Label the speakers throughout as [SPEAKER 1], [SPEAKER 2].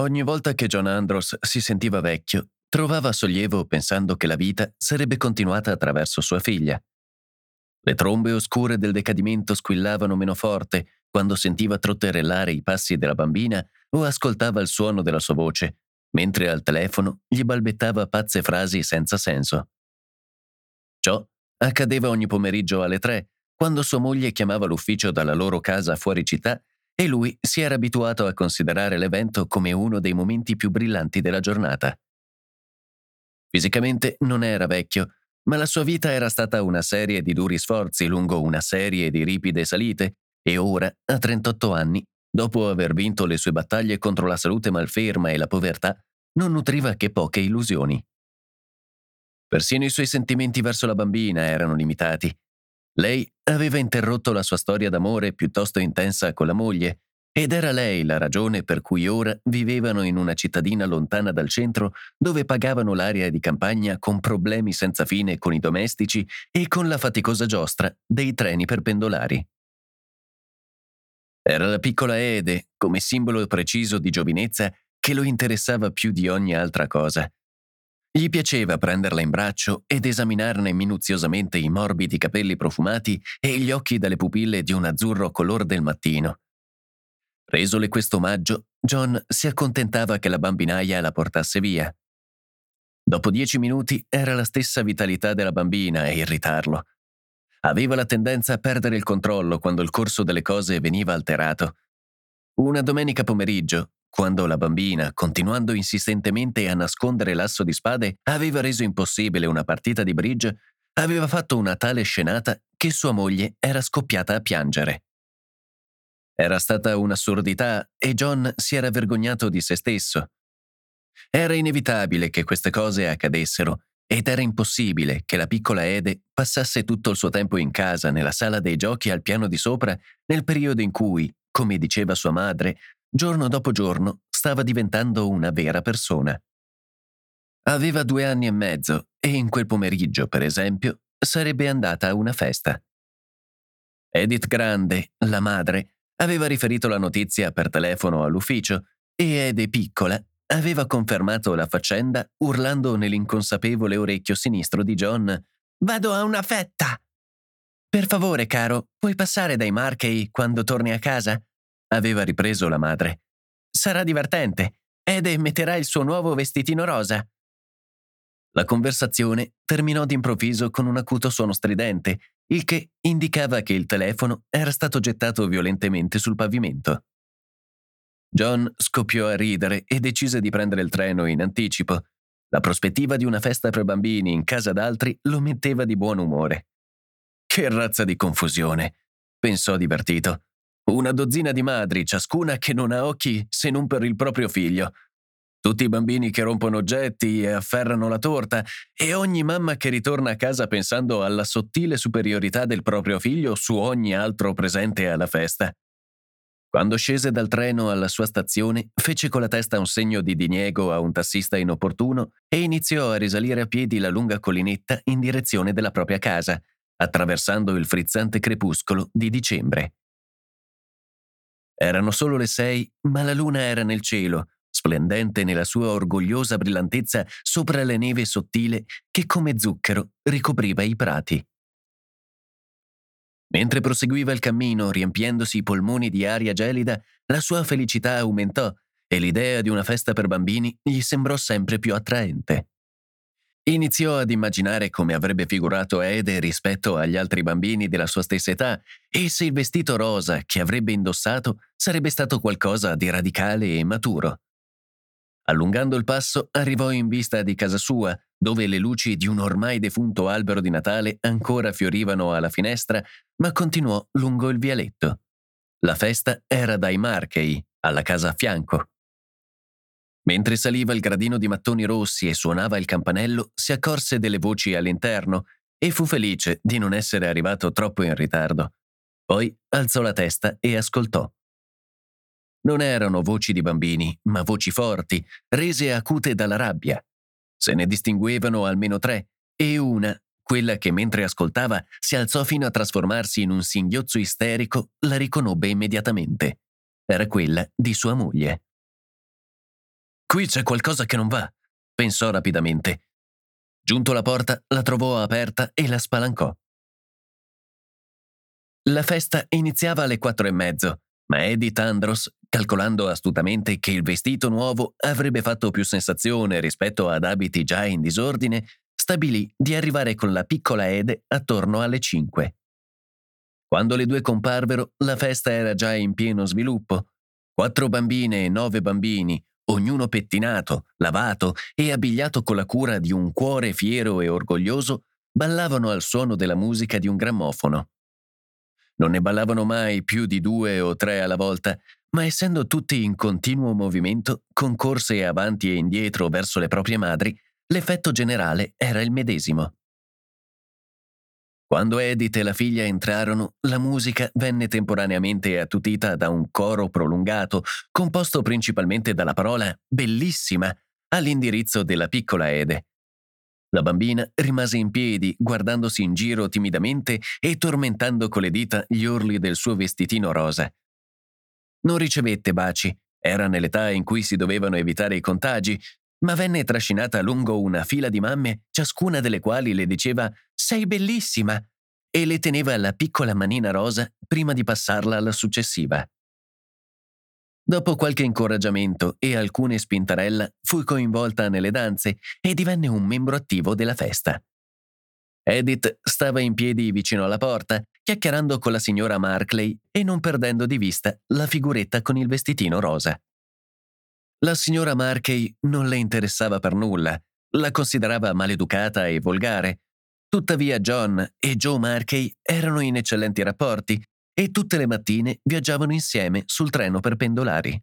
[SPEAKER 1] Ogni volta che John Andros si sentiva vecchio, trovava sollievo pensando che la vita sarebbe continuata attraverso sua figlia. Le trombe oscure del decadimento squillavano meno forte quando sentiva trotterellare i passi della bambina o ascoltava il suono della sua voce, mentre al telefono gli balbettava pazze frasi senza senso. Ciò accadeva ogni pomeriggio alle tre, quando sua moglie chiamava l'ufficio dalla loro casa fuori città e lui si era abituato a considerare l'evento come uno dei momenti più brillanti della giornata. Fisicamente non era vecchio, ma la sua vita era stata una serie di duri sforzi lungo una serie di ripide salite e ora, a 38 anni, dopo aver vinto le sue battaglie contro la salute malferma e la povertà, non nutriva che poche illusioni. Persino i suoi sentimenti verso la bambina erano limitati lei aveva interrotto la sua storia d'amore piuttosto intensa con la moglie ed era lei la ragione per cui ora vivevano in una cittadina lontana dal centro dove pagavano l'aria di campagna con problemi senza fine con i domestici e con la faticosa giostra dei treni per pendolari. Era la piccola Ede, come simbolo preciso di giovinezza, che lo interessava più di ogni altra cosa. Gli piaceva prenderla in braccio ed esaminarne minuziosamente i morbidi capelli profumati e gli occhi dalle pupille di un azzurro color del mattino. Resole questo omaggio, John si accontentava che la bambinaia la portasse via. Dopo dieci minuti era la stessa vitalità della bambina a irritarlo. Aveva la tendenza a perdere il controllo quando il corso delle cose veniva alterato. Una domenica pomeriggio, quando la bambina, continuando insistentemente a nascondere l'asso di spade, aveva reso impossibile una partita di bridge, aveva fatto una tale scenata che sua moglie era scoppiata a piangere. Era stata un'assurdità e John si era vergognato di se stesso. Era inevitabile che queste cose accadessero ed era impossibile che la piccola Ede passasse tutto il suo tempo in casa, nella sala dei giochi al piano di sopra, nel periodo in cui, come diceva sua madre, giorno dopo giorno stava diventando una vera persona. Aveva due anni e mezzo e in quel pomeriggio, per esempio, sarebbe andata a una festa. Edith Grande, la madre, aveva riferito la notizia per telefono all'ufficio e Ede piccola aveva confermato la faccenda urlando nell'inconsapevole orecchio sinistro di John Vado a una fetta. Per favore, caro, puoi passare dai Markey quando torni a casa? Aveva ripreso la madre. Sarà divertente. Ede metterà il suo nuovo vestitino rosa. La conversazione terminò d'improvviso con un acuto suono stridente, il che indicava che il telefono era stato gettato violentemente sul pavimento. John scoppiò a ridere e decise di prendere il treno in anticipo. La prospettiva di una festa per bambini in casa d'altri lo metteva di buon umore. Che razza di confusione, pensò divertito. Una dozzina di madri, ciascuna che non ha occhi se non per il proprio figlio. Tutti i bambini che rompono oggetti e afferrano la torta, e ogni mamma che ritorna a casa pensando alla sottile superiorità del proprio figlio su ogni altro presente alla festa. Quando scese dal treno alla sua stazione, fece con la testa un segno di diniego a un tassista inopportuno e iniziò a risalire a piedi la lunga collinetta in direzione della propria casa, attraversando il frizzante crepuscolo di dicembre. Erano solo le sei, ma la luna era nel cielo, splendente nella sua orgogliosa brillantezza sopra la neve sottile che come zucchero ricopriva i prati. Mentre proseguiva il cammino, riempiendosi i polmoni di aria gelida, la sua felicità aumentò e l'idea di una festa per bambini gli sembrò sempre più attraente. Iniziò ad immaginare come avrebbe figurato Ede rispetto agli altri bambini della sua stessa età e se il vestito rosa che avrebbe indossato sarebbe stato qualcosa di radicale e maturo. Allungando il passo, arrivò in vista di casa sua, dove le luci di un ormai defunto albero di Natale ancora fiorivano alla finestra, ma continuò lungo il vialetto. La festa era dai Marchei, alla casa a fianco. Mentre saliva il gradino di mattoni rossi e suonava il campanello, si accorse delle voci all'interno e fu felice di non essere arrivato troppo in ritardo. Poi alzò la testa e ascoltò. Non erano voci di bambini, ma voci forti, rese acute dalla rabbia. Se ne distinguevano almeno tre, e una, quella che mentre ascoltava si alzò fino a trasformarsi in un singhiozzo isterico, la riconobbe immediatamente. Era quella di sua moglie. Qui c'è qualcosa che non va, pensò rapidamente. Giunto alla porta, la trovò aperta e la spalancò. La festa iniziava alle quattro e mezzo, ma Edith Andros, calcolando astutamente che il vestito nuovo avrebbe fatto più sensazione rispetto ad abiti già in disordine, stabilì di arrivare con la piccola Ede attorno alle cinque. Quando le due comparvero, la festa era già in pieno sviluppo. Quattro bambine e nove bambini, ognuno pettinato, lavato e abbigliato con la cura di un cuore fiero e orgoglioso, ballavano al suono della musica di un grammofono. Non ne ballavano mai più di due o tre alla volta, ma essendo tutti in continuo movimento, con corse avanti e indietro verso le proprie madri, l'effetto generale era il medesimo. Quando Edith e la figlia entrarono, la musica venne temporaneamente attutita da un coro prolungato, composto principalmente dalla parola bellissima all'indirizzo della piccola Ede. La bambina rimase in piedi, guardandosi in giro timidamente e tormentando con le dita gli orli del suo vestitino rosa. Non ricevette baci, era nell'età in cui si dovevano evitare i contagi, ma venne trascinata lungo una fila di mamme, ciascuna delle quali le diceva Sei bellissima e le teneva la piccola manina rosa prima di passarla alla successiva. Dopo qualche incoraggiamento e alcune spintarella, fu coinvolta nelle danze e divenne un membro attivo della festa. Edith stava in piedi vicino alla porta, chiacchierando con la signora Markley e non perdendo di vista la figuretta con il vestitino rosa. La signora Markey non le interessava per nulla, la considerava maleducata e volgare. Tuttavia John e Joe Markey erano in eccellenti rapporti e tutte le mattine viaggiavano insieme sul treno per pendolari.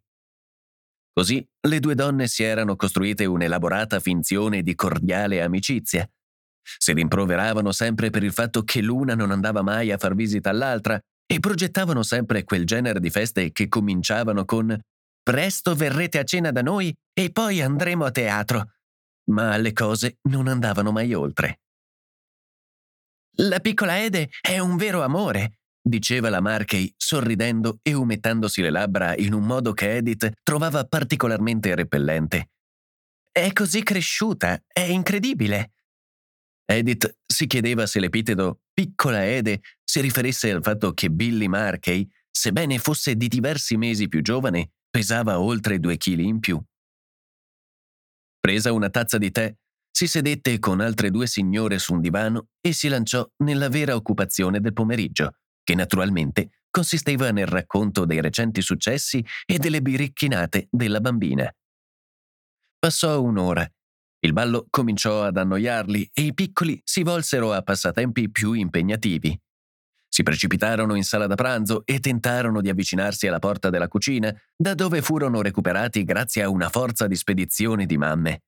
[SPEAKER 1] Così le due donne si erano costruite un'elaborata finzione di cordiale amicizia. Si rimproveravano sempre per il fatto che l'una non andava mai a far visita all'altra e progettavano sempre quel genere di feste che cominciavano con Presto verrete a cena da noi e poi andremo a teatro. Ma le cose non andavano mai oltre. La piccola Ede è un vero amore, diceva la Markey sorridendo e umettandosi le labbra in un modo che Edith trovava particolarmente repellente. È così cresciuta, è incredibile. Edith si chiedeva se l'epiteto piccola Ede si riferisse al fatto che Billy Markey, sebbene fosse di diversi mesi più giovane, pesava oltre due chili in più. Presa una tazza di tè, si sedette con altre due signore su un divano e si lanciò nella vera occupazione del pomeriggio, che naturalmente consisteva nel racconto dei recenti successi e delle biricchinate della bambina. Passò un'ora. Il ballo cominciò ad annoiarli e i piccoli si volsero a passatempi più impegnativi. Si precipitarono in sala da pranzo e tentarono di avvicinarsi alla porta della cucina, da dove furono recuperati grazie a una forza di spedizione di mamme.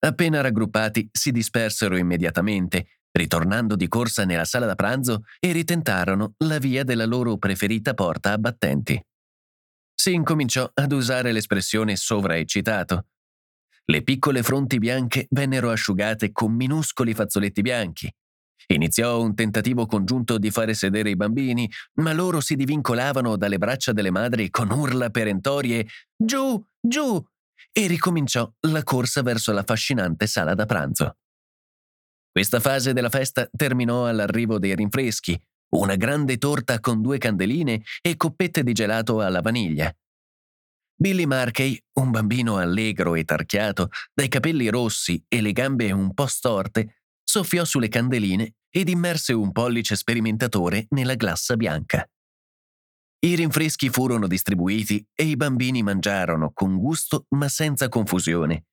[SPEAKER 1] Appena raggruppati, si dispersero immediatamente, ritornando di corsa nella sala da pranzo e ritentarono la via della loro preferita porta a battenti. Si incominciò ad usare l'espressione sovraeccitato. Le piccole fronti bianche vennero asciugate con minuscoli fazzoletti bianchi, Iniziò un tentativo congiunto di fare sedere i bambini, ma loro si divincolavano dalle braccia delle madri con urla perentorie Giù, giù! e ricominciò la corsa verso l'affascinante sala da pranzo. Questa fase della festa terminò all'arrivo dei rinfreschi, una grande torta con due candeline e coppette di gelato alla vaniglia. Billy Markey, un bambino allegro e tarchiato, dai capelli rossi e le gambe un po' storte, soffiò sulle candeline ed immerse un pollice sperimentatore nella glassa bianca. I rinfreschi furono distribuiti e i bambini mangiarono con gusto ma senza confusione.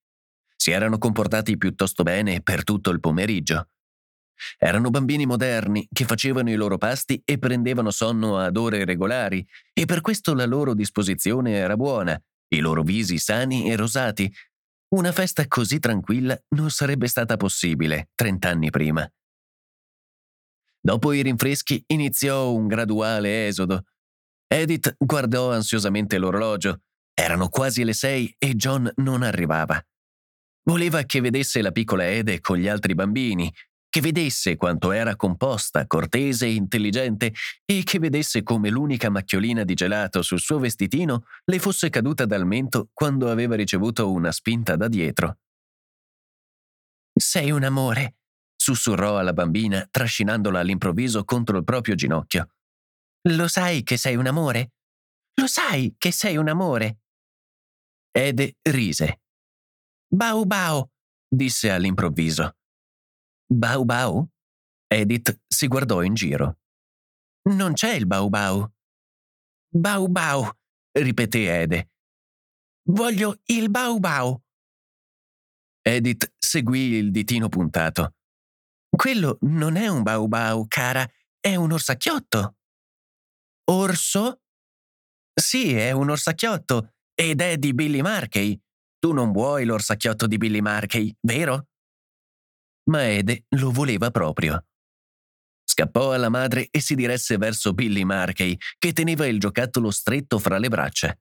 [SPEAKER 1] Si erano comportati piuttosto bene per tutto il pomeriggio. Erano bambini moderni che facevano i loro pasti e prendevano sonno ad ore regolari, e per questo la loro disposizione era buona, i loro visi sani e rosati. Una festa così tranquilla non sarebbe stata possibile trent'anni prima. Dopo i rinfreschi iniziò un graduale esodo. Edith guardò ansiosamente l'orologio. Erano quasi le sei e John non arrivava. Voleva che vedesse la piccola Ede con gli altri bambini, che vedesse quanto era composta, cortese e intelligente e che vedesse come l'unica macchiolina di gelato sul suo vestitino le fosse caduta dal mento quando aveva ricevuto una spinta da dietro. Sei un amore, sussurrò alla bambina, trascinandola all'improvviso contro il proprio ginocchio. Lo sai che sei un amore? Lo sai che sei un amore? Ede rise. Bau bau, disse all'improvviso. Bau Bau? Edith si guardò in giro. Non c'è il Bau Bau. Bau Bau, ripeté Ede. Voglio il Bau Bau. Edith seguì il ditino puntato. Quello non è un Bau Bau, cara, è un orsacchiotto. Orso? Sì, è un orsacchiotto ed è di Billy Markey. Tu non vuoi l'orsacchiotto di Billy Markey, vero? Ma Ede lo voleva proprio. Scappò alla madre e si diresse verso Billy Markey, che teneva il giocattolo stretto fra le braccia.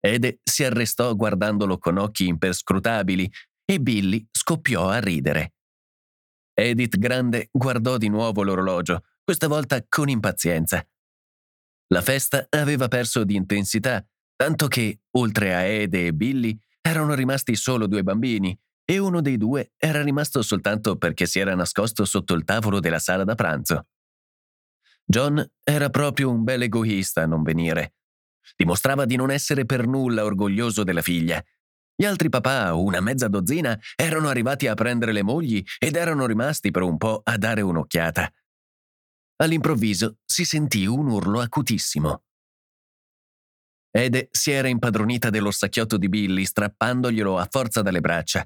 [SPEAKER 1] Ede si arrestò guardandolo con occhi imperscrutabili e Billy scoppiò a ridere. Edith Grande guardò di nuovo l'orologio, questa volta con impazienza. La festa aveva perso di intensità, tanto che, oltre a Ede e Billy, erano rimasti solo due bambini, e uno dei due era rimasto soltanto perché si era nascosto sotto il tavolo della sala da pranzo. John era proprio un bel egoista a non venire. Dimostrava di non essere per nulla orgoglioso della figlia. Gli altri papà, una mezza dozzina, erano arrivati a prendere le mogli ed erano rimasti per un po' a dare un'occhiata. All'improvviso si sentì un urlo acutissimo. Ede si era impadronita dell'orsacchiotto di Billy strappandoglielo a forza dalle braccia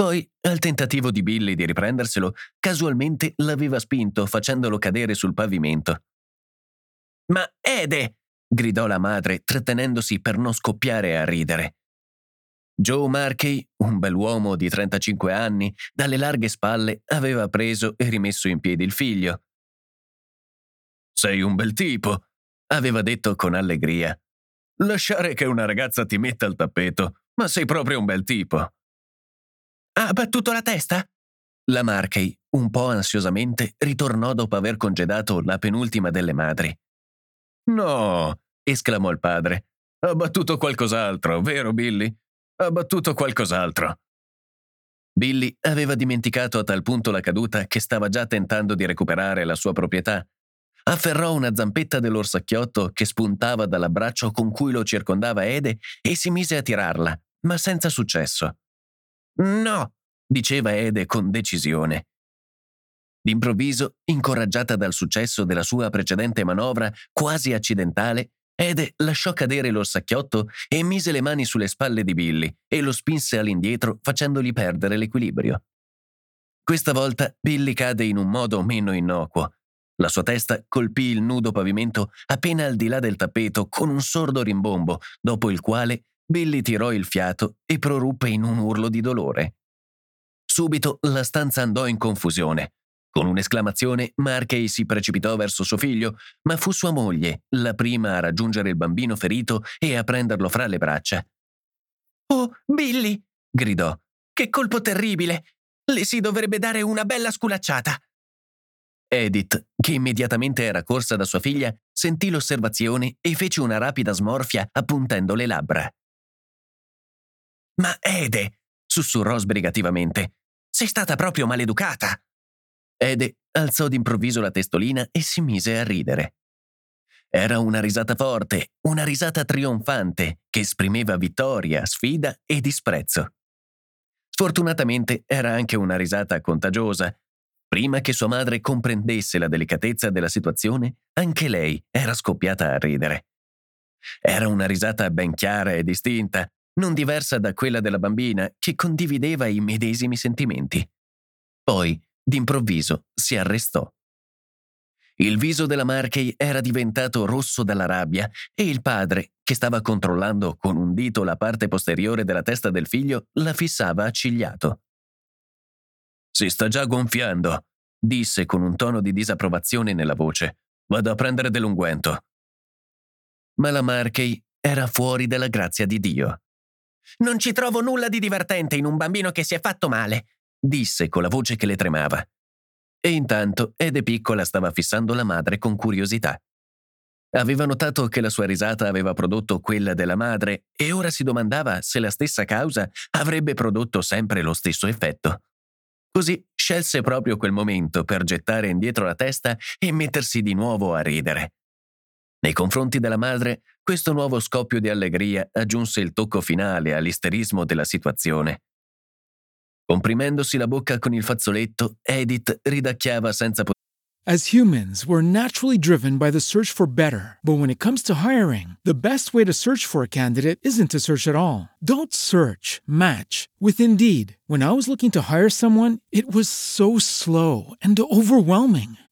[SPEAKER 1] poi, al tentativo di Billy di riprenderselo, casualmente l'aveva spinto facendolo cadere sul pavimento. Ma Ede! gridò la madre, trattenendosi per non scoppiare a ridere. Joe Markey, un bell'uomo di 35 anni, dalle larghe spalle aveva preso e rimesso in piedi il figlio. Sei un bel tipo, aveva detto con allegria. Lasciare che una ragazza ti metta al tappeto, ma sei proprio un bel tipo. Ha battuto la testa? La Markey, un po' ansiosamente, ritornò dopo aver congedato la penultima delle madri. No, esclamò il padre. Ha battuto qualcos'altro, vero Billy? Ha battuto qualcos'altro. Billy aveva dimenticato a tal punto la caduta che stava già tentando di recuperare la sua proprietà. Afferrò una zampetta dell'orsacchiotto che spuntava dall'abbraccio con cui lo circondava Ede e si mise a tirarla, ma senza successo. No, diceva Ede con decisione. D'improvviso, incoraggiata dal successo della sua precedente manovra, quasi accidentale, Ede lasciò cadere l'orsacchiotto e mise le mani sulle spalle di Billy e lo spinse all'indietro facendogli perdere l'equilibrio. Questa volta Billy cade in un modo meno innocuo. La sua testa colpì il nudo pavimento appena al di là del tappeto con un sordo rimbombo, dopo il quale Billy tirò il fiato e proruppe in un urlo di dolore. Subito la stanza andò in confusione. Con un'esclamazione, Markey si precipitò verso suo figlio, ma fu sua moglie la prima a raggiungere il bambino ferito e a prenderlo fra le braccia. Oh, Billy! gridò. Che colpo terribile! Le si dovrebbe dare una bella sculacciata! Edith, che immediatamente era corsa da sua figlia, sentì l'osservazione e fece una rapida smorfia appuntendo le labbra. Ma Ede, sussurrò sbrigativamente, sei stata proprio maleducata. Ede alzò d'improvviso la testolina e si mise a ridere. Era una risata forte, una risata trionfante che esprimeva vittoria, sfida e disprezzo. Sfortunatamente era anche una risata contagiosa. Prima che sua madre comprendesse la delicatezza della situazione, anche lei era scoppiata a ridere. Era una risata ben chiara e distinta, non diversa da quella della bambina che condivideva i medesimi sentimenti. Poi, d'improvviso, si arrestò. Il viso della Markey era diventato rosso dalla rabbia e il padre, che stava controllando con un dito la parte posteriore della testa del figlio, la fissava accigliato. Si sta già gonfiando, disse con un tono di disapprovazione nella voce. Vado a prendere dell'unguento. Ma la Markey era fuori dalla grazia di Dio.
[SPEAKER 2] Non ci trovo nulla di divertente in un bambino che si è fatto male,
[SPEAKER 1] disse con la voce che le tremava. E intanto Ede piccola stava fissando la madre con curiosità. Aveva notato che la sua risata aveva prodotto quella della madre e ora si domandava se la stessa causa avrebbe prodotto sempre lo stesso effetto. Così scelse proprio quel momento per gettare indietro la testa e mettersi di nuovo a ridere. Nei confronti della madre, questo nuovo scoppio di allegria aggiunse il tocco finale all'isterismo della situazione. Comprimendosi la bocca con il fazzoletto, Edith ridacchiava senza poter.
[SPEAKER 3] As humans, we're naturally driven by the search for better. But when it comes to hiring, the best way to search for a candidate isn't to search at all. Don't search, match with Indeed. When I was looking to hire someone, it was so slow and overwhelming.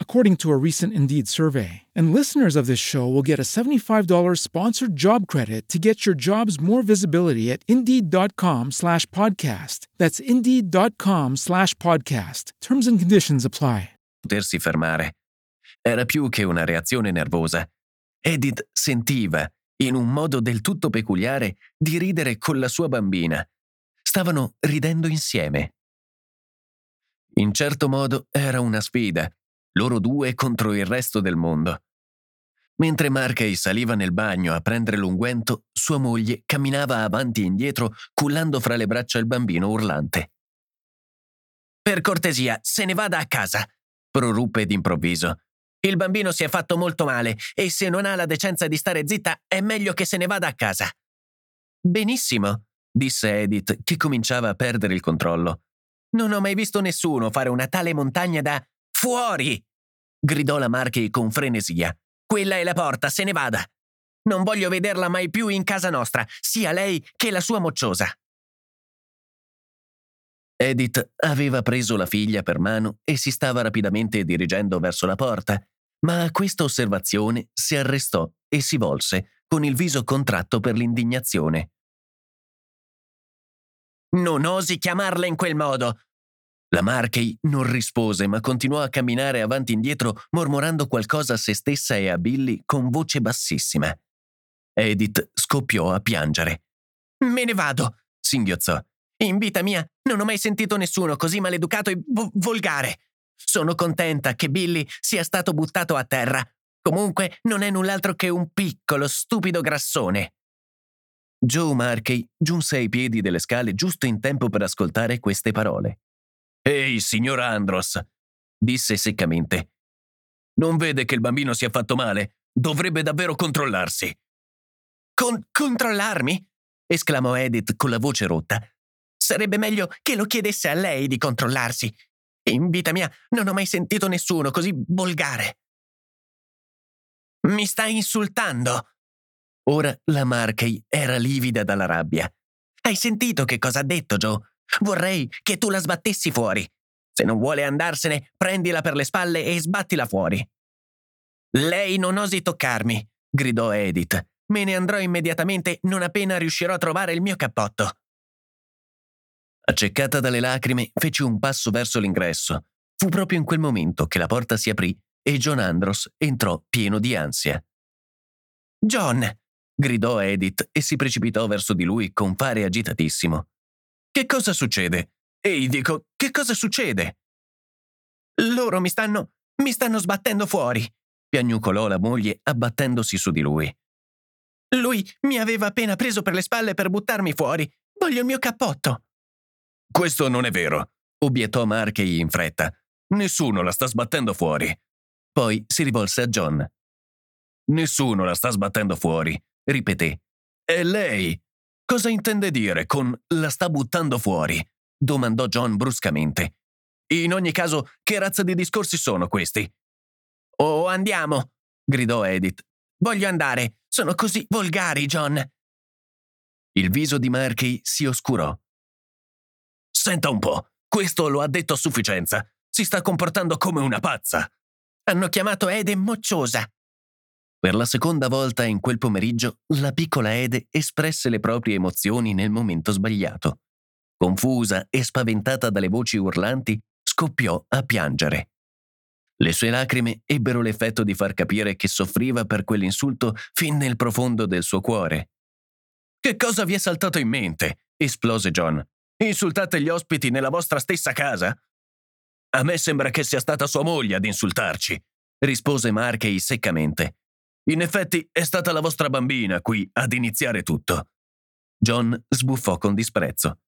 [SPEAKER 3] according to a recent Indeed survey. And listeners of this show will get a $75 sponsored job credit to get your jobs more visibility at Indeed.com slash podcast. That's Indeed.com slash podcast. Terms and conditions apply.
[SPEAKER 1] potersi fermare. Era più che una reazione nervosa. Edith sentiva, in un modo del tutto peculiare, di ridere con la sua bambina. Stavano ridendo insieme. In certo modo era una sfida, loro due contro il resto del mondo. Mentre Markey saliva nel bagno a prendere l'unguento, sua moglie camminava avanti e indietro, cullando fra le braccia il bambino urlante.
[SPEAKER 2] Per cortesia, se ne vada a casa, proruppe d'improvviso. Il bambino si è fatto molto male e se non ha la decenza di stare zitta è meglio che se ne vada a casa.
[SPEAKER 1] Benissimo, disse Edith, che cominciava a perdere il controllo.
[SPEAKER 2] Non ho mai visto nessuno fare una tale montagna da fuori! gridò la Marchi con frenesia. Quella è la porta, se ne vada. Non voglio vederla mai più in casa nostra, sia lei che la sua mocciosa.
[SPEAKER 1] Edith aveva preso la figlia per mano e si stava rapidamente dirigendo verso la porta, ma a questa osservazione si arrestò e si volse, con il viso contratto per l'indignazione.
[SPEAKER 2] Non osi chiamarla in quel modo!
[SPEAKER 1] La Markey non rispose, ma continuò a camminare avanti e indietro, mormorando qualcosa a se stessa e a Billy con voce bassissima. Edith scoppiò a piangere.
[SPEAKER 2] Me ne vado! singhiozzò. In vita mia non ho mai sentito nessuno così maleducato e vo- volgare. Sono contenta che Billy sia stato buttato a terra. Comunque non è null'altro che un piccolo, stupido grassone.
[SPEAKER 1] Joe Markey giunse ai piedi delle scale giusto in tempo per ascoltare queste parole. Ehi, signor Andros, disse seccamente. Non vede che il bambino si è fatto male? Dovrebbe davvero controllarsi.
[SPEAKER 2] Con- controllarmi? esclamò Edith con la voce rotta. Sarebbe meglio che lo chiedesse a lei di controllarsi. In vita mia non ho mai sentito nessuno così volgare. Mi stai insultando?
[SPEAKER 1] Ora la Markey era livida dalla rabbia.
[SPEAKER 2] Hai sentito che cosa ha detto Joe? Vorrei che tu la sbattessi fuori. Se non vuole andarsene, prendila per le spalle e sbattila fuori. Lei non osi toccarmi, gridò Edith. Me ne andrò immediatamente non appena riuscirò a trovare il mio cappotto.
[SPEAKER 1] Accecata dalle lacrime, fece un passo verso l'ingresso. Fu proprio in quel momento che la porta si aprì e John Andros entrò pieno di ansia.
[SPEAKER 2] John!
[SPEAKER 1] gridò Edith e si precipitò verso di lui con fare agitatissimo.
[SPEAKER 2] Che cosa succede? Ehi, dico, che cosa succede? Loro mi stanno. mi stanno sbattendo fuori,
[SPEAKER 1] piagnucolò la moglie abbattendosi su di lui.
[SPEAKER 2] Lui mi aveva appena preso per le spalle per buttarmi fuori. Voglio il mio cappotto.
[SPEAKER 1] Questo non è vero, obiettò Markey in fretta. Nessuno la sta sbattendo fuori. Poi si rivolse a John. Nessuno la sta sbattendo fuori, ripeté. E lei? Cosa intende dire con la sta buttando fuori? domandò John bruscamente. In ogni caso, che razza di discorsi sono questi?
[SPEAKER 2] Oh, andiamo, gridò Edith. Voglio andare. Sono così volgari, John.
[SPEAKER 1] Il viso di Markey si oscurò. Senta un po', questo lo ha detto a sufficienza. Si sta comportando come una pazza.
[SPEAKER 2] Hanno chiamato Ede mocciosa.
[SPEAKER 1] Per la seconda volta in quel pomeriggio, la piccola Ede espresse le proprie emozioni nel momento sbagliato. Confusa e spaventata dalle voci urlanti, scoppiò a piangere. Le sue lacrime ebbero l'effetto di far capire che soffriva per quell'insulto fin nel profondo del suo cuore. Che cosa vi è saltato in mente? esplose John. Insultate gli ospiti nella vostra stessa casa? A me sembra che sia stata sua moglie ad insultarci, rispose Markey seccamente. In effetti è stata la vostra bambina qui ad iniziare tutto. John sbuffò con disprezzo.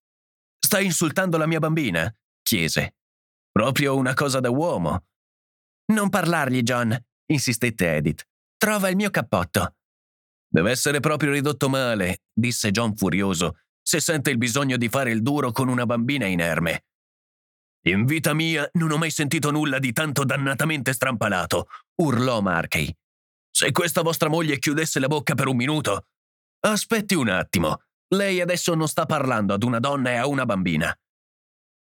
[SPEAKER 1] Stai insultando la mia bambina? chiese. Proprio una cosa da uomo.
[SPEAKER 2] Non parlargli, John, insistette Edith. Trova il mio cappotto.
[SPEAKER 1] Deve essere proprio ridotto male, disse John furioso, se sente il bisogno di fare il duro con una bambina inerme. In vita mia non ho mai sentito nulla di tanto dannatamente strampalato, urlò Markey. Se questa vostra moglie chiudesse la bocca per un minuto. Aspetti un attimo. Lei adesso non sta parlando ad una donna e a una bambina.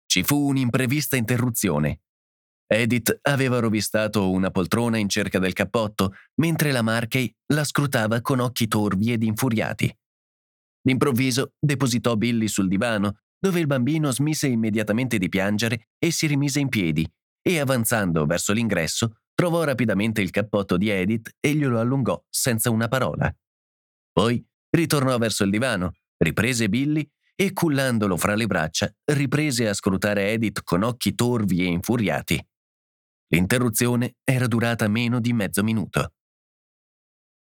[SPEAKER 1] Ci fu un'imprevista interruzione. Edith aveva rovistato una poltrona in cerca del cappotto, mentre la Markey la scrutava con occhi torvi ed infuriati. D'improvviso depositò Billy sul divano, dove il bambino smise immediatamente di piangere e si rimise in piedi, e avanzando verso l'ingresso trovò rapidamente il cappotto di Edith e glielo allungò senza una parola. Poi ritornò verso il divano, riprese Billy e, cullandolo fra le braccia, riprese a scrutare Edith con occhi torvi e infuriati. L'interruzione era durata meno di mezzo minuto.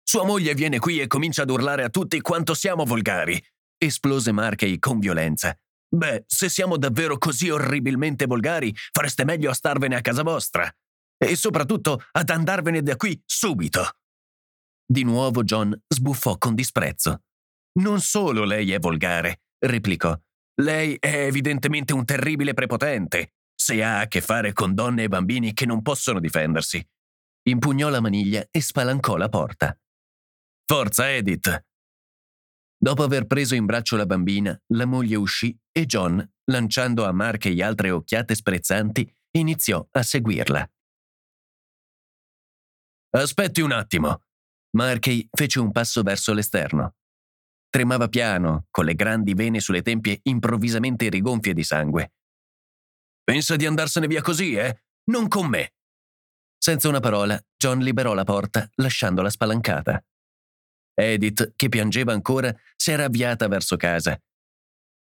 [SPEAKER 1] Sua moglie viene qui e comincia ad urlare a tutti quanto siamo volgari, esplose Markey con violenza. Beh, se siamo davvero così orribilmente volgari, fareste meglio a starvene a casa vostra. E soprattutto ad andarvene da qui subito. Di nuovo John sbuffò con disprezzo. Non solo lei è volgare, replicò. Lei è evidentemente un terribile prepotente se ha a che fare con donne e bambini che non possono difendersi. Impugnò la maniglia e spalancò la porta. Forza, Edith! Dopo aver preso in braccio la bambina, la moglie uscì e John, lanciando a Markey altre occhiate sprezzanti, iniziò a seguirla. Aspetti un attimo. Markey fece un passo verso l'esterno. Tremava piano, con le grandi vene sulle tempie improvvisamente rigonfie di sangue. Pensa di andarsene via così, eh? Non con me. Senza una parola, John liberò la porta, lasciandola spalancata. Edith, che piangeva ancora, si era avviata verso casa.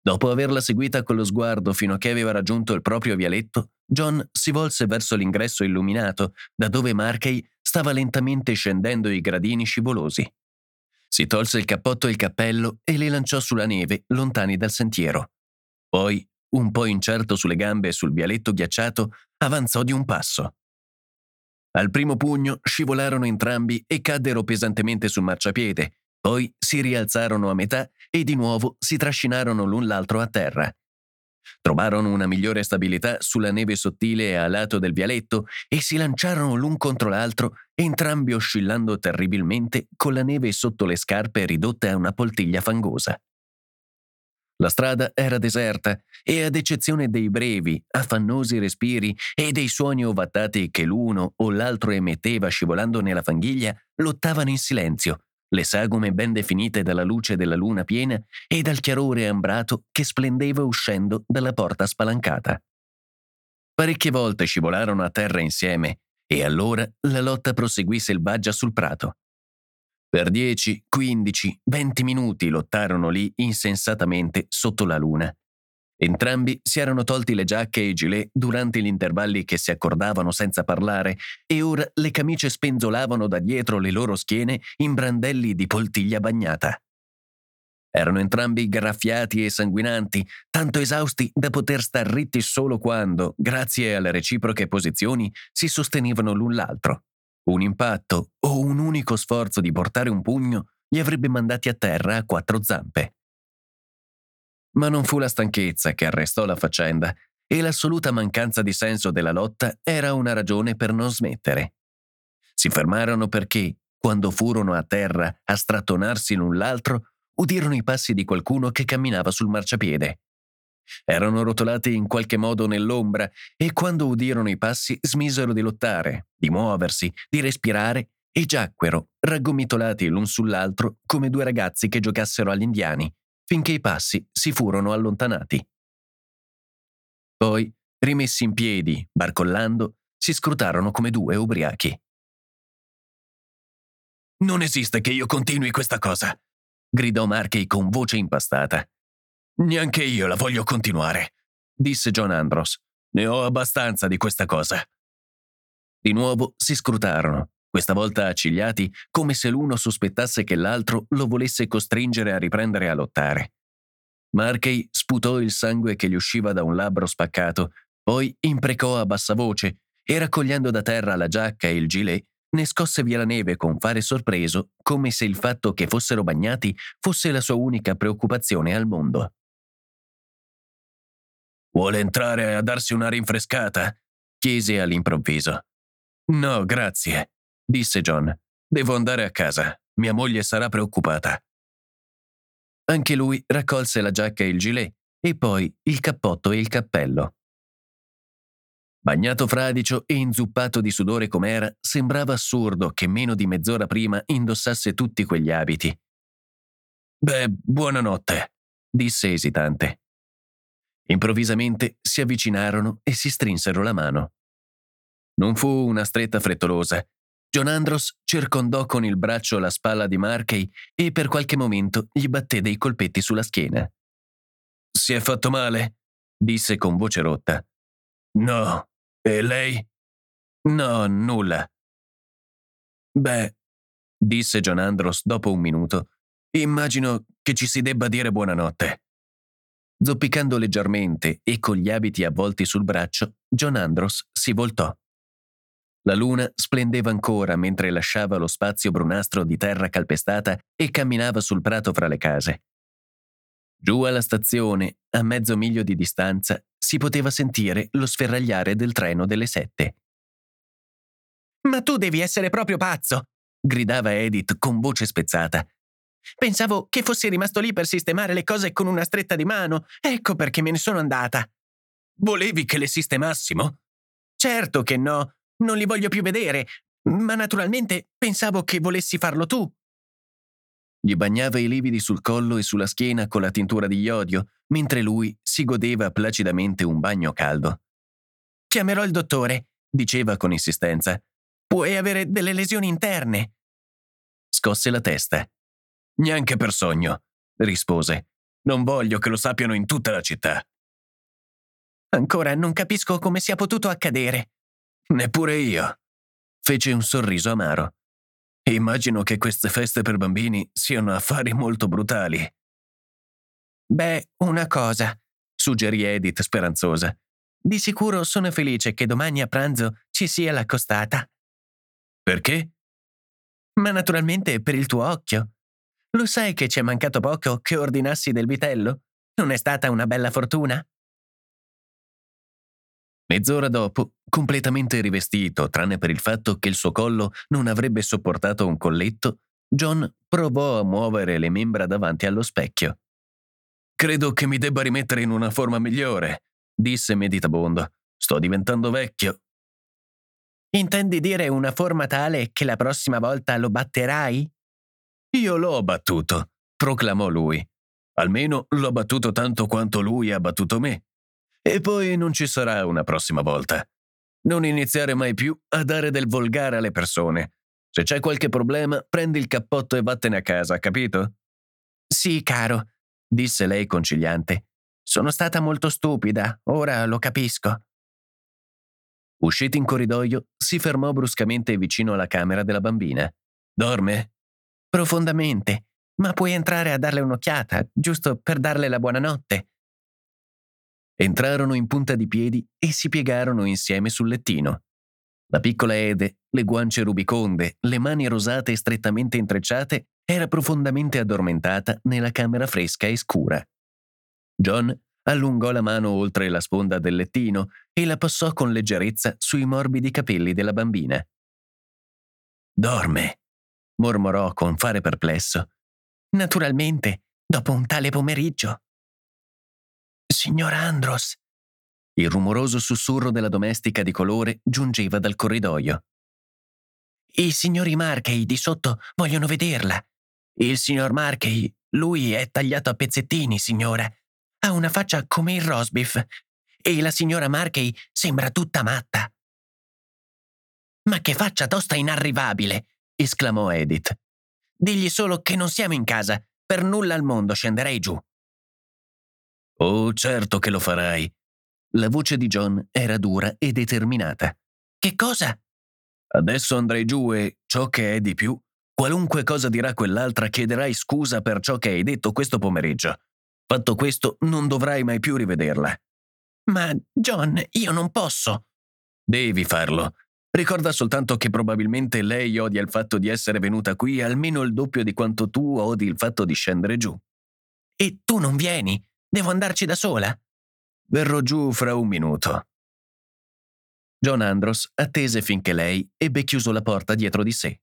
[SPEAKER 1] Dopo averla seguita con lo sguardo fino a che aveva raggiunto il proprio vialetto, John si volse verso l'ingresso illuminato, da dove Markey stava lentamente scendendo i gradini scivolosi. Si tolse il cappotto e il cappello e li lanciò sulla neve, lontani dal sentiero. Poi un po' incerto sulle gambe e sul vialetto ghiacciato, avanzò di un passo. Al primo pugno scivolarono entrambi e caddero pesantemente sul marciapiede, poi si rialzarono a metà e di nuovo si trascinarono l'un l'altro a terra. Trovarono una migliore stabilità sulla neve sottile a lato del vialetto e si lanciarono l'un contro l'altro, entrambi oscillando terribilmente con la neve sotto le scarpe ridotte a una poltiglia fangosa. La strada era deserta e ad eccezione dei brevi, affannosi respiri e dei suoni ovattati che l'uno o l'altro emetteva scivolando nella fanghiglia, lottavano in silenzio, le sagome ben definite dalla luce della luna piena e dal chiarore ambrato che splendeva uscendo dalla porta spalancata. Parecchie volte scivolarono a terra insieme e allora la lotta proseguì selvaggia sul prato. Per 10, 15, 20 minuti lottarono lì insensatamente sotto la luna. Entrambi si erano tolti le giacche e i gilet durante gli intervalli che si accordavano senza parlare e ora le camicie spenzolavano da dietro le loro schiene in brandelli di poltiglia bagnata. Erano entrambi graffiati e sanguinanti, tanto esausti da poter star ritti solo quando, grazie alle reciproche posizioni, si sostenevano l'un l'altro. Un impatto o un unico sforzo di portare un pugno li avrebbe mandati a terra a quattro zampe. Ma non fu la stanchezza che arrestò la faccenda, e l'assoluta mancanza di senso della lotta era una ragione per non smettere. Si fermarono perché, quando furono a terra a strattonarsi l'un l'altro, udirono i passi di qualcuno che camminava sul marciapiede. Erano rotolati in qualche modo nell'ombra e quando udirono i passi smisero di lottare, di muoversi, di respirare e giacquero, raggomitolati l'un sull'altro come due ragazzi che giocassero agli indiani, finché i passi si furono allontanati. Poi, rimessi in piedi, barcollando, si scrutarono come due ubriachi. Non esiste che io continui questa cosa, gridò Markey con voce impastata. Neanche io la voglio continuare, disse John Andros. Ne ho abbastanza di questa cosa. Di nuovo si scrutarono, questa volta accigliati, come se l'uno sospettasse che l'altro lo volesse costringere a riprendere a lottare. Markey sputò il sangue che gli usciva da un labbro spaccato, poi imprecò a bassa voce e raccogliendo da terra la giacca e il gilet, ne scosse via la neve con fare sorpreso, come se il fatto che fossero bagnati fosse la sua unica preoccupazione al mondo. Vuole entrare a darsi una rinfrescata? chiese all'improvviso. No, grazie, disse John. Devo andare a casa. Mia moglie sarà preoccupata. Anche lui raccolse la giacca e il gilet, e poi il cappotto e il cappello. Bagnato fradicio e inzuppato di sudore com'era, sembrava assurdo che meno di mezz'ora prima indossasse tutti quegli abiti. Beh, buonanotte, disse esitante. Improvvisamente si avvicinarono e si strinsero la mano. Non fu una stretta frettolosa. John Andros circondò con il braccio la spalla di Markey e per qualche momento gli batté dei colpetti sulla schiena. Si è fatto male? disse con voce rotta. No, e lei? No, nulla. Beh, disse John Andros dopo un minuto, immagino che ci si debba dire buonanotte. Zoppicando leggermente e con gli abiti avvolti sul braccio, John Andros si voltò. La luna splendeva ancora mentre lasciava lo spazio brunastro di terra calpestata e camminava sul prato fra le case. Giù alla stazione, a mezzo miglio di distanza, si poteva sentire lo sferragliare del treno delle sette.
[SPEAKER 2] Ma tu devi essere proprio pazzo! gridava Edith con voce spezzata. Pensavo che fossi rimasto lì per sistemare le cose con una stretta di mano. Ecco perché me ne sono andata.
[SPEAKER 1] Volevi che le sistemassimo?
[SPEAKER 2] Certo che no. Non li voglio più vedere. Ma naturalmente pensavo che volessi farlo tu.
[SPEAKER 1] Gli bagnava i lividi sul collo e sulla schiena con la tintura di iodio, mentre lui si godeva placidamente un bagno caldo.
[SPEAKER 2] Chiamerò il dottore, diceva con insistenza. Puoi avere delle lesioni interne.
[SPEAKER 1] Scosse la testa. Neanche per sogno, rispose. Non voglio che lo sappiano in tutta la città.
[SPEAKER 2] Ancora non capisco come sia potuto accadere.
[SPEAKER 1] Neppure io. Fece un sorriso amaro. Immagino che queste feste per bambini siano affari molto brutali.
[SPEAKER 2] Beh, una cosa, suggerì Edith speranzosa. Di sicuro sono felice che domani a pranzo ci sia la costata.
[SPEAKER 1] Perché?
[SPEAKER 2] Ma naturalmente per il tuo occhio. Lo sai che ci è mancato poco che ordinassi del vitello? Non è stata una bella fortuna?
[SPEAKER 1] Mezz'ora dopo, completamente rivestito, tranne per il fatto che il suo collo non avrebbe sopportato un colletto, John provò a muovere le membra davanti allo specchio. Credo che mi debba rimettere in una forma migliore, disse meditabondo. Sto diventando vecchio.
[SPEAKER 2] Intendi dire una forma tale che la prossima volta lo batterai?
[SPEAKER 1] Io l'ho battuto, proclamò lui. Almeno l'ho battuto tanto quanto lui ha battuto me. E poi non ci sarà una prossima volta. Non iniziare mai più a dare del volgare alle persone. Se c'è qualche problema, prendi il cappotto e vattene a casa, capito?
[SPEAKER 2] Sì, caro, disse lei conciliante. Sono stata molto stupida, ora lo capisco.
[SPEAKER 1] Uscito in corridoio, si fermò bruscamente vicino alla camera della bambina. Dorme?
[SPEAKER 2] Profondamente, ma puoi entrare a darle un'occhiata, giusto per darle la buonanotte.
[SPEAKER 1] Entrarono in punta di piedi e si piegarono insieme sul lettino. La piccola Ede, le guance rubiconde, le mani rosate e strettamente intrecciate, era profondamente addormentata nella camera fresca e scura. John allungò la mano oltre la sponda del lettino e la passò con leggerezza sui morbidi capelli della bambina. Dorme, mormorò con fare perplesso.
[SPEAKER 2] Naturalmente, dopo un tale pomeriggio. Signor Andros.
[SPEAKER 1] Il rumoroso sussurro della domestica di colore giungeva dal corridoio.
[SPEAKER 2] I signori Markey di sotto vogliono vederla. Il signor Markey, lui è tagliato a pezzettini, signora. Ha una faccia come il rosbif. E la signora Markey sembra tutta matta. Ma che faccia tosta inarrivabile! esclamò Edith. Digli solo che non siamo in casa. Per nulla al mondo scenderei giù.
[SPEAKER 1] Oh, certo che lo farai. La voce di John era dura e determinata.
[SPEAKER 2] Che cosa?
[SPEAKER 1] Adesso andrai giù e, ciò che è di più, qualunque cosa dirà quell'altra chiederai scusa per ciò che hai detto questo pomeriggio. Fatto questo, non dovrai mai più rivederla.
[SPEAKER 2] Ma, John, io non posso.
[SPEAKER 1] Devi farlo. Ricorda soltanto che probabilmente lei odia il fatto di essere venuta qui almeno il doppio di quanto tu odi il fatto di scendere giù.
[SPEAKER 2] E tu non vieni? Devo andarci da sola?
[SPEAKER 1] Verrò giù fra un minuto. John Andros attese finché lei ebbe chiuso la porta dietro di sé.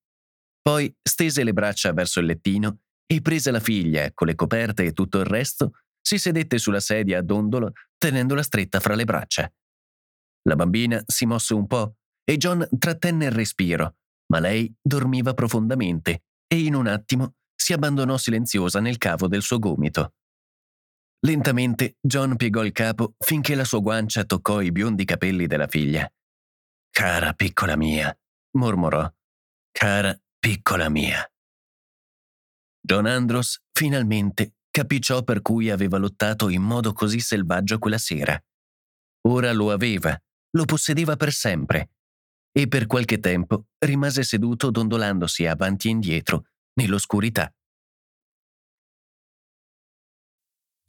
[SPEAKER 1] Poi stese le braccia verso il lettino e prese la figlia con le coperte e tutto il resto, si sedette sulla sedia a dondolo tenendola stretta fra le braccia. La bambina si mosse un po' e John trattenne il respiro, ma lei dormiva profondamente e in un attimo si abbandonò silenziosa nel cavo del suo gomito. Lentamente John piegò il capo finché la sua guancia toccò i biondi capelli della figlia. Cara piccola mia, mormorò. Cara piccola mia. John Andros finalmente capì ciò per cui aveva lottato in modo così selvaggio quella sera. Ora lo aveva, lo possedeva per sempre, e per qualche tempo rimase seduto dondolandosi avanti e indietro nell'oscurità.